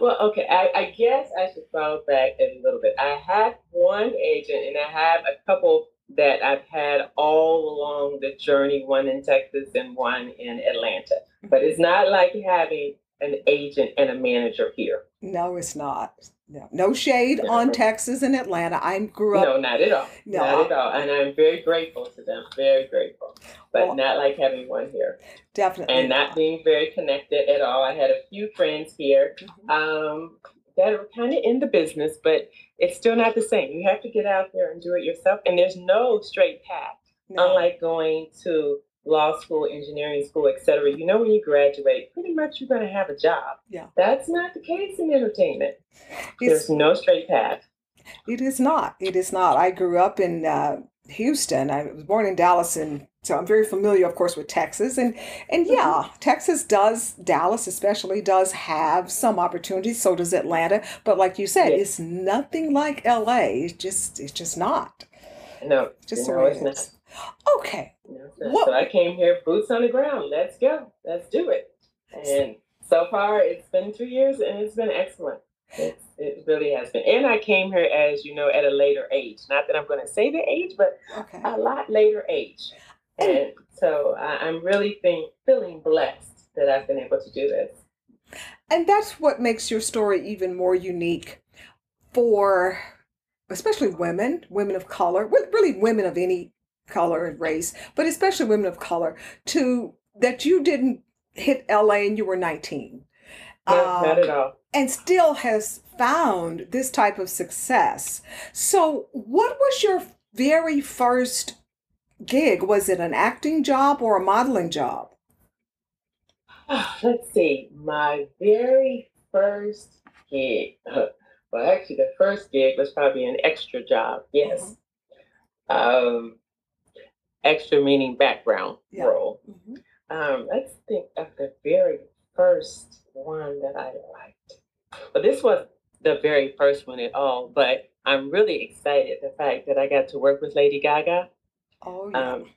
Speaker 3: well, okay. I, I guess I should fall back a little bit. I have one agent, and I have a couple that I've had all along the journey. One in Texas and one in Atlanta. But it's not like having an agent and a manager here.
Speaker 1: No, it's not. No, no shade on Texas and Atlanta. I grew up
Speaker 3: No, not at all.
Speaker 1: No,
Speaker 3: not at all. And I'm very grateful to them. Very grateful. But
Speaker 1: Well-
Speaker 3: not like having one here.
Speaker 1: definitely
Speaker 3: and not being very connected at all. I had a few friends here
Speaker 1: Mhm.
Speaker 3: um, that were kind of in the business, but it's still not the same. You have to get out there and do it yourself, and there's no straight path
Speaker 1: No.
Speaker 3: Unlike going to law school, engineering school, etc., you know when you graduate, pretty much you're going to have a job.
Speaker 1: Yeah.
Speaker 3: That's not the case in entertainment.
Speaker 1: It's-
Speaker 3: There's no straight path.
Speaker 1: It is not. It is not. I grew up in uh, Houston. I was born in Dallas, and so I'm very familiar, of course, with Texas. And and yeah, Texas does Dallas especially does have some opportunities. So does Atlanta. But like you said,
Speaker 3: Yes.
Speaker 1: it's nothing like L.A. It's just it's just not.
Speaker 3: No,
Speaker 1: Just
Speaker 3: you
Speaker 1: the
Speaker 3: know,
Speaker 1: way
Speaker 3: it's
Speaker 1: it
Speaker 3: not.
Speaker 1: Okay. What-
Speaker 3: So I came here, boots on the ground. Let's go. Let's do it. And so far, it's been two years, and it's been excellent. It's, it really has been. And I came here, as you know, at a later age. Not that I'm going to say the age, but
Speaker 1: Okay.
Speaker 3: a lot later age. And so I, I'm really think, feeling blessed that I've been able to do this.
Speaker 1: And that's what makes your story even more unique for especially women, women of color, really women of any color and race, but especially women of color, to that you didn't hit LA and you were 19.
Speaker 3: No,
Speaker 1: Um,
Speaker 3: not at all.
Speaker 1: and still has found this type of success. So, what was your very first gig? Was it an acting job or a modeling job?
Speaker 3: Let's see. My very first gig. [laughs] Well, actually, the first gig was probably an extra job. Yes. Um, extra meaning background
Speaker 1: Yeah.
Speaker 3: role.
Speaker 1: Mhm.
Speaker 3: Um, let's think of the very first one that I liked. Well, this was the very first one at all, but I'm really excited the fact that I got to work with Lady Gaga.
Speaker 1: Oh, yeah.
Speaker 3: Um,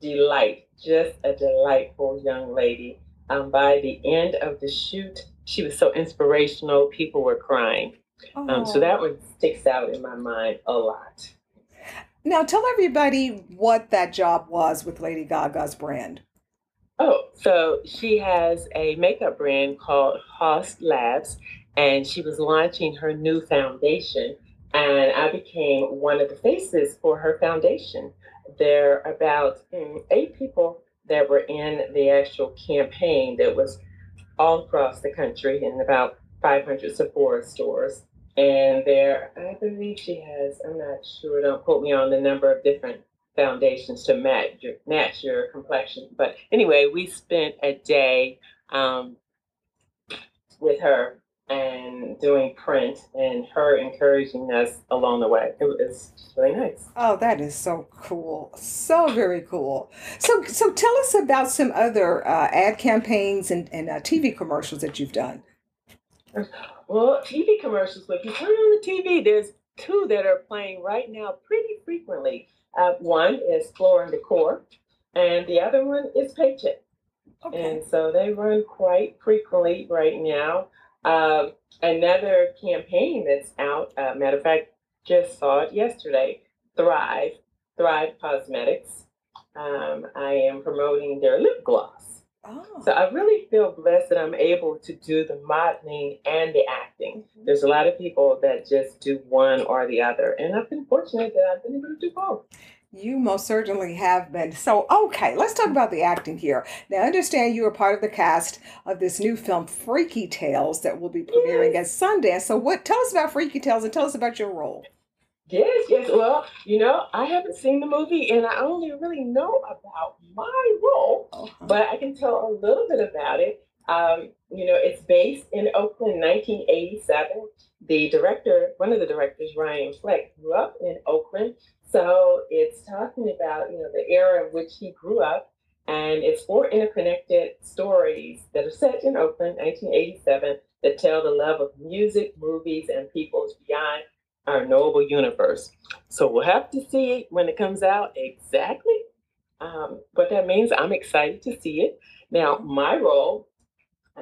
Speaker 3: delight, just a delightful young lady. Um, by the end of the shoot, she was so inspirational. People were crying. Um, so
Speaker 1: Oh.
Speaker 3: that one sticks out in my mind a lot.
Speaker 1: Now, tell everybody what that job was with Lady Gaga's brand.
Speaker 3: Oh, so she has a makeup brand called Haus Labs, and she was launching her new foundation. And I became one of the faces for her foundation. There are about mm, eight people that were in the actual campaign that was all across the country in about 500 Sephora stores. And there, I believe she has, I'm not sure, don't quote me on the number of different foundations to match your, match your complexion. But anyway, we spent a day um, with her and doing print and her encouraging us along the way. It was really nice.
Speaker 1: Oh, that is so cool. So very cool. So, so tell us about some other uh, ad campaigns and, and uh, TV commercials that you've done.
Speaker 3: Well, TV commercials, if you turn on the TV, there's two that are playing right now pretty frequently. Uh, one is Floor and Decor, and the other one is Paychex.
Speaker 1: Okay.
Speaker 3: And so they run quite frequently right now. Um, another campaign that's out, uh, matter of fact, just saw it yesterday Thrive, Thrive Causemetics. Um, I am promoting their lip gloss.
Speaker 1: Oh.
Speaker 3: So I oh. really feel blessed that I'm able to do the modeling and the acting. Mm-hmm. There's a lot of people that just do one or the other, and I've been fortunate that I've been able to do both.
Speaker 1: You most certainly have been. So, okay, let's talk about the acting here. Now, I understand you are part of the cast of this new film, Freaky Tales, that will be premiering at Sundance. So, what? Tell us about Freaky Tales and tell us about your role.
Speaker 3: Yes, yes. Well, you know, I haven't seen the movie, and I only really know about my role,
Speaker 1: Uh-huh.
Speaker 3: but I can tell a little bit about it. Um, you know, it's based in Oakland, 1987. The director, one of the directors, Ryan Fleck, grew up in Oakland. So it's talking about, you know, the era in which he grew up. And it's four interconnected stories that are set in Oakland, 1987, that tell the love of music, movies, and peoples beyond our noble universe. So we'll have to see it when it comes out exactly um, what that means. I'm excited to see it. Now, my role,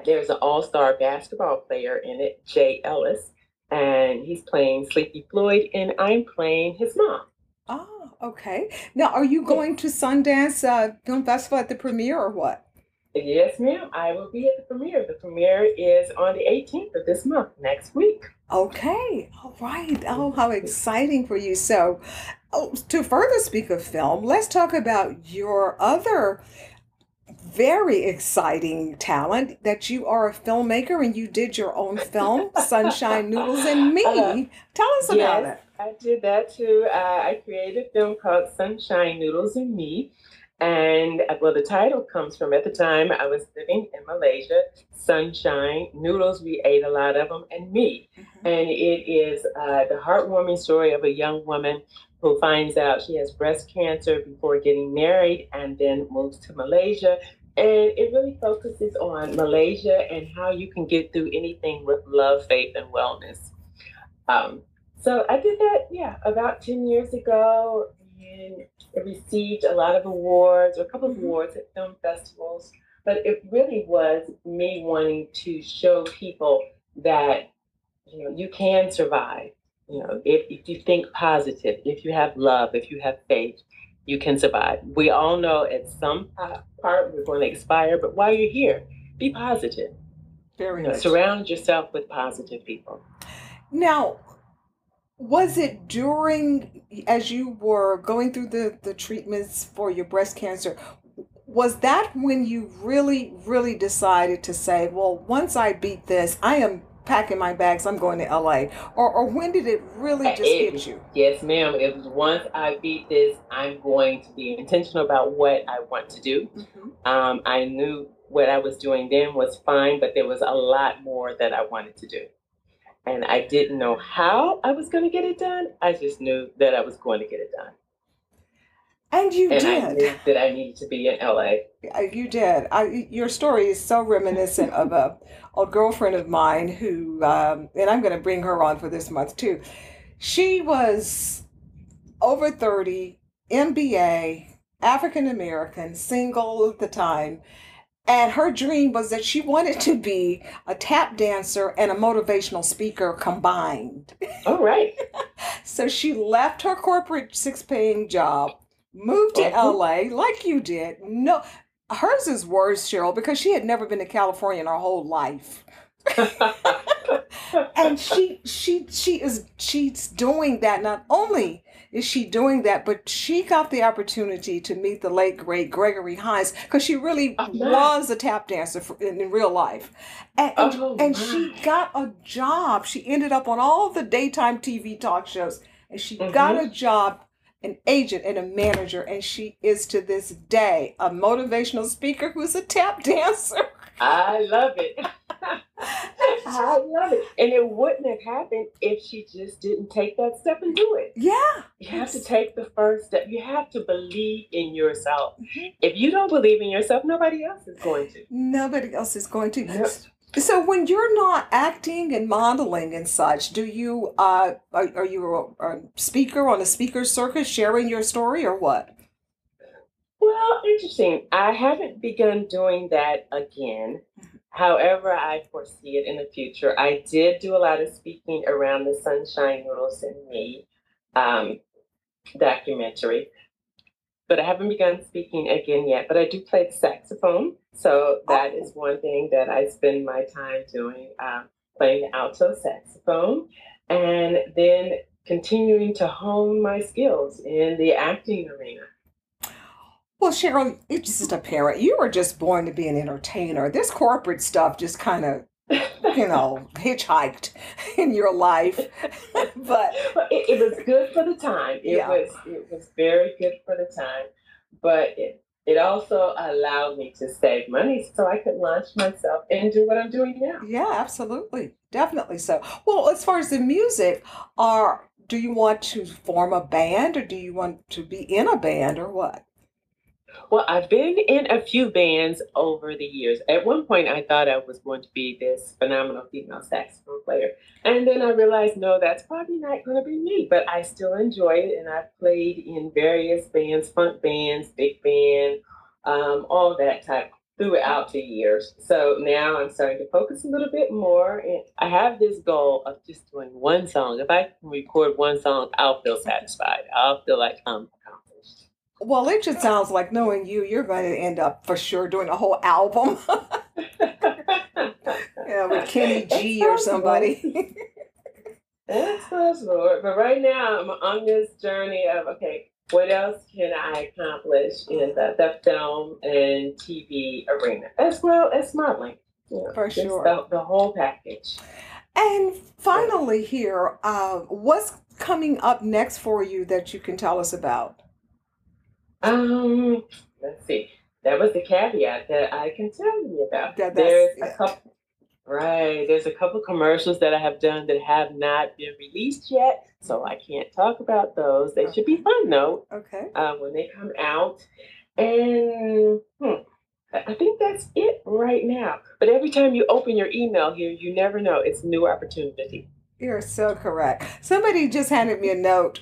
Speaker 3: there's an all star basketball player in it, Jay Ellis, and he's playing Sleepy Floyd, and I'm playing his mom.
Speaker 1: Oh, okay. Now, are you going to Sundance uh, Film Festival at the premiere or what?
Speaker 3: Yes, ma'am. I will be at the premiere. The premiere is on the 18th of this month, next week.
Speaker 1: Okay, all right. Oh, how exciting for you. So, oh, to further speak of film, let's talk about your other very exciting talent that you are a filmmaker and you did your own film, Sunshine Noodles and [laughs] Me.
Speaker 3: Uh,
Speaker 1: Tell us about
Speaker 3: yes,
Speaker 1: it.
Speaker 3: I did that too. Uh, I created a film called Sunshine Noodles and Me. And uh, well, the title comes from at the time I was living in Malaysia. Sunshine noodles, we ate a lot of them, and me. And it is uh, the heartwarming story of a young woman who finds out she has breast cancer before getting married and then moves to Malaysia. And it really focuses on Malaysia and how you can get through anything with love, faith, and wellness. Um, so I did that, yeah, about 10 years ago. And it received a lot of awards, or a couple of
Speaker 1: Mhm.
Speaker 3: awards at film festivals. But it really was me wanting to show people that you know you can survive. You know, if, if you think positive, if you have love, if you have faith, you can survive. We all know at some part we're going to expire, but while you're here, be positive.
Speaker 1: Very
Speaker 3: You know, surround yourself with positive people.
Speaker 1: Now, was it during as you were going through the the treatments for your breast cancer? Was that when you really, really decided to say, "Well, once I beat this, I am packing my bags. I'm going to LA," or or when did it really just
Speaker 3: It-
Speaker 1: hit you?
Speaker 3: Yes, ma'am. It was once I beat this, I'm going to be intentional about what I want to do.
Speaker 1: Mhm.
Speaker 3: Um, I knew what I was doing then was fine, but there was a lot more that I wanted to do. And I didn't know how I was going to get it done. I just knew that I was going to get it done.
Speaker 1: And you
Speaker 3: and I knew that I needed to be in LA.
Speaker 1: Uh, You did. I, your story is so reminiscent of a, a girlfriend of mine who, um, and I'm going to bring her on for this month too. She was over 30, MBA, African American, single at the time. And her dream was that she wanted to be a tap dancer and a motivational speaker combined.
Speaker 3: All right. [laughs]
Speaker 1: So she left her corporate six paying job, moved to
Speaker 3: Mhm.
Speaker 1: LA like you did. No, hers is worse, Cheryl, because she had never been to California in her whole life. [laughs] [laughs] And she she she is she's doing that. Not only is she doing that, but she got the opportunity to meet the late great Gregory Hines because she really
Speaker 3: Oh,
Speaker 1: was a tap dancer for, in, in real life. And, and,
Speaker 3: Oh,
Speaker 1: and she got a job. She ended up on all the daytime TV talk shows, and she
Speaker 3: Mm-hmm.
Speaker 1: got a job, an agent and a manager, and she is to this day a motivational speaker who's a tap [laughs] dancer.
Speaker 3: I love it. [laughs] I love it. And it wouldn't have happened if she just didn't take that step and do it.
Speaker 1: Yeah.
Speaker 3: You have to take the first step. You have to believe in yourself.
Speaker 1: Mhm.
Speaker 3: If you don't believe in yourself, nobody else is going to.
Speaker 1: Nobody else is going to.
Speaker 3: Yep.
Speaker 1: So when you're not acting and modeling and such, do you uh are, are you a, a speaker on a speaker circus sharing your story or what?
Speaker 3: Well, interesting. I haven't begun doing that again. However, I foresee it in the future. I did do a lot of speaking around the Sunshine Noodles and Me um, documentary, but I haven't begun speaking again yet. But I do play the saxophone, so that is one thing that I spend my time doing, um, playing the alto saxophone, and then continuing to hone my skills in the acting arena.
Speaker 1: Well, Cheryl, you're just a parent. You were just born to be an entertainer. This corporate stuff just kind of, you know, hitchhiked in your life. [laughs] but
Speaker 3: But it, it was good for the time. It
Speaker 1: Yeah.
Speaker 3: was it was very good for the time, but it it also allowed me to save money so I could launch myself and do what I'm doing now.
Speaker 1: yeah, absolutely, definitely so. Well, as far as the music, are do you want to form a band or do you want to be in a band or what?
Speaker 3: Well, I've been in a few bands over the years. At one point, I thought I was going to be this phenomenal female saxophone player. And then I realized, no, that's probably not going to be me. But I still enjoy it. And I've played in various bands, funk bands, big band, um, all that type throughout the years. So now I'm starting to focus a little bit more. And I have this goal of just doing one song. If I can record one song, I'll feel satisfied. I'll feel like I'm.
Speaker 1: Well, it just sounds like knowing you, you're going to end up for sure doing a whole album. [laughs] yeah, with Kenny G or somebody.
Speaker 3: That's possible. But right now, I'm on this journey of okay, what else can I accomplish in the, the film and TV arena, as well as modeling? You know,
Speaker 1: For sure.
Speaker 3: The, the whole package.
Speaker 1: And finally, here, uh, what's coming up next for you that you can tell us about?
Speaker 3: Um, let's see. That was the caveat that I can tell you about.
Speaker 1: That-
Speaker 3: there's
Speaker 1: yeah.
Speaker 3: a couple, right? There's a couple commercials that I have done that have not been released yet, so I can't talk about those. They should be fun though
Speaker 1: Okay.
Speaker 3: uh, when they come out. And hmm, I I think that's it right now. But every time you open your email here, you never know. It's a new opportunity.
Speaker 1: You're so correct. Somebody just handed me a note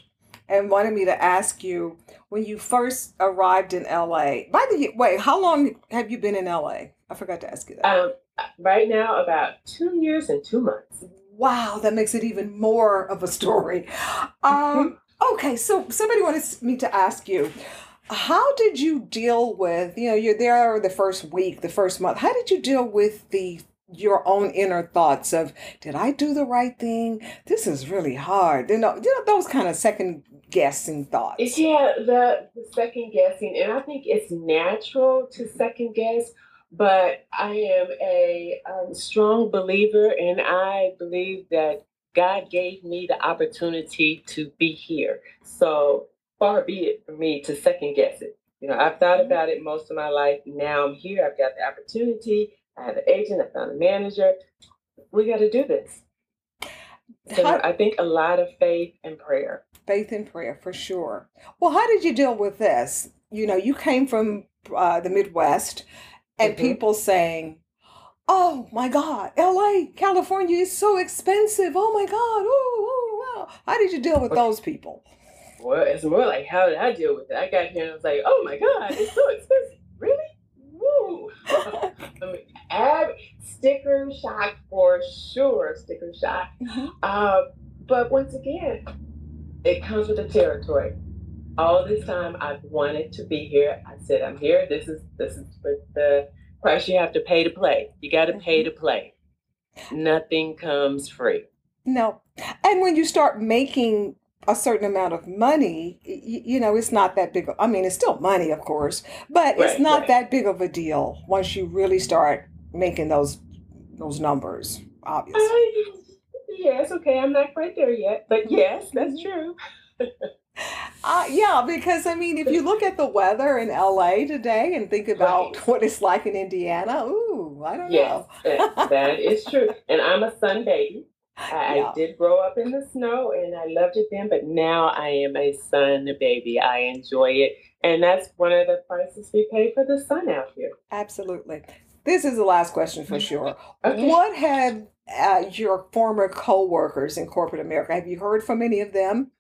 Speaker 1: and wanted me to ask you when you first arrived in LA. By the way, how long have you been in LA? I forgot to ask you that.
Speaker 3: Um, right now, about two years and two months.
Speaker 1: Wow, that makes it even more of a story. [laughs] Um, okay, so somebody wanted me to ask you, how did you deal with, you know, you're there the first week, the first month. How did you deal with the your own inner thoughts of did I do the right thing? This is really hard. You know, you know those kind of second guessing thoughts.
Speaker 3: Yeah, the, the second guessing, and I think it's natural to second guess. But I am a um, strong believer, and I believe that God gave me the opportunity to be here. So far be it for me to second guess it. You know, I've thought about it most of my life. Now I'm here. I've got the opportunity. I have an agent. I found a manager. We got to do this. So
Speaker 1: How-
Speaker 3: I think a lot of faith and prayer.
Speaker 1: faith and prayer for sure. Well, how did you deal with this? You know, you came from uh, the Midwest, and
Speaker 3: Mhm.
Speaker 1: people saying, "Oh my God, L.A., California is so expensive. Oh my God, oh, oh wow." How did you deal with those people?
Speaker 3: Well, it's more like how did I deal with it? I got here and I was like, oh my god, it's so expensive. Really? Woo! [laughs] Sticker shock for sure. Sticker shock.
Speaker 1: Mhm.
Speaker 3: Uh, but once again, it comes with the territory. All this time, I've wanted to be here. I said, I'm here. This is this is the, the price you have to pay to play. You got to pay to play. Nothing comes free.
Speaker 1: No, and when you start making a certain amount of money, y- you know, it's not that big. Of, I mean, it's still money, of course, but it's not
Speaker 3: right.
Speaker 1: that big of a deal once you really start making those those numbers. Obviously.
Speaker 3: Uh, yes, okay. I'm not quite there yet, but yes, that's true.
Speaker 1: Uh, yeah, because I mean, if you look at the weather in LA today and think about
Speaker 3: Right.
Speaker 1: what it's like in Indiana, ooh, I don't
Speaker 3: Yes,
Speaker 1: know.
Speaker 3: that, that is true. And I'm a sun baby. I,
Speaker 1: Yeah.
Speaker 3: I did grow up in the snow and I loved it then, but now I am a sun baby. I enjoy it. And that's one of the prices we pay for the sun out here.
Speaker 1: Absolutely. This is the last question for sure. [laughs]
Speaker 3: Okay.
Speaker 1: What have uh, your former co-workers in corporate America? Have you heard from any of them?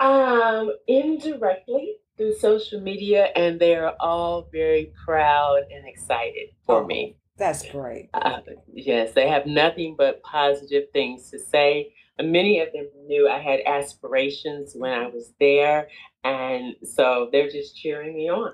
Speaker 3: Um, indirectly through social media, and they are all very proud and excited for
Speaker 1: Oh.
Speaker 3: me.
Speaker 1: That's great.
Speaker 3: Uh, yes, they have nothing but positive things to say. Many of them knew I had aspirations when I was there, and so they're just cheering me on.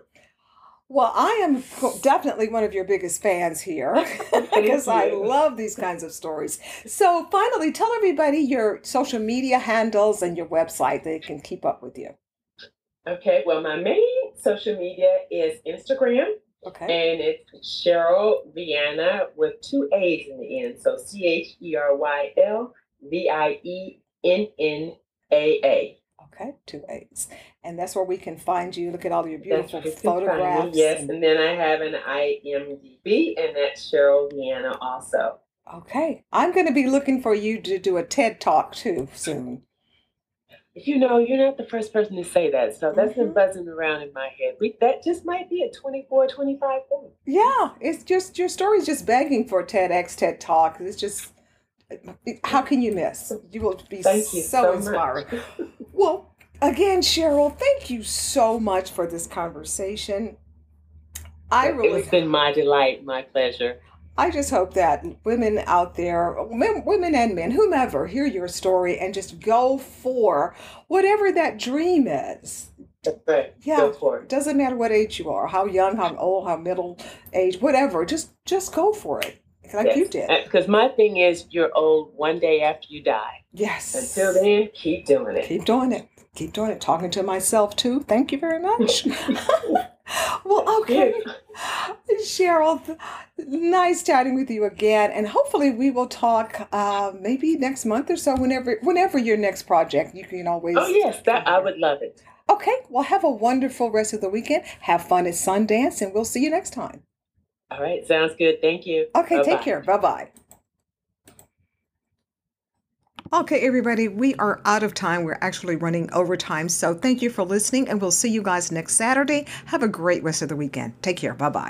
Speaker 1: Well, I am definitely one of your biggest fans here [laughs] because I love these kinds of stories. So, finally, tell everybody your social media handles and your website they can keep up with you.
Speaker 3: Okay, well, my main social media is Instagram,
Speaker 1: Okay.
Speaker 3: and it's Cheryl Viana with two A's in the end. So C H E R Y L V I E N N A A.
Speaker 1: Okay. two A's. And that's where we can find you. Look at all your beautiful
Speaker 3: where you can find me,
Speaker 1: photographs.
Speaker 3: Yes,
Speaker 1: and-
Speaker 3: and then I have an IMDb, and that's Cheryl Viana also.
Speaker 1: okay. I'm going to be looking for you to do a TED talk too soon.
Speaker 3: You know, you're not the first person to say that, so that's been
Speaker 1: Mhm.
Speaker 3: buzzing around in my head. We, that just might be a 24, 25 thing.
Speaker 1: Yeah, it's just your story's just begging for a TEDx TED talk. It's just how can you miss? You will be
Speaker 3: Thank you
Speaker 1: so,
Speaker 3: so,
Speaker 1: inspiring. Well, again, Cheryl, thank you so much for this conversation. I really,
Speaker 3: It's been my delight, my pleasure.
Speaker 1: I just hope that women out there, women and men, whomever, hear your story and just go for whatever that dream is.
Speaker 3: Right.
Speaker 1: Yeah.
Speaker 3: Go for
Speaker 1: It doesn't matter what age you are, how young, how old, how middle age, whatever. Just, just go for it. like you did.
Speaker 3: Because my thing is, you're old one day after you die.
Speaker 1: Yes.
Speaker 3: Until then, keep doing it.
Speaker 1: Keep doing it. Keep doing it. Talking to myself too. Thank you very much. [laughs] well, okay. Cheryl, nice chatting with you again, and hopefully we will talk uh, maybe next month or so. Whenever, whenever your next project, you can always.
Speaker 3: Oh yes, that I would love it.
Speaker 1: Okay. Well, have a wonderful rest of the weekend. Have fun at Sundance, and we'll see you next time.
Speaker 3: All right, sounds good. Thank you.
Speaker 1: Okay.
Speaker 3: Bye-bye.
Speaker 1: Take care. Bye bye. Okay, everybody, we are out of time. We're actually running over time. So thank you for listening, and we'll see you guys next Saturday. Have a great rest of the weekend. Take care. Bye bye.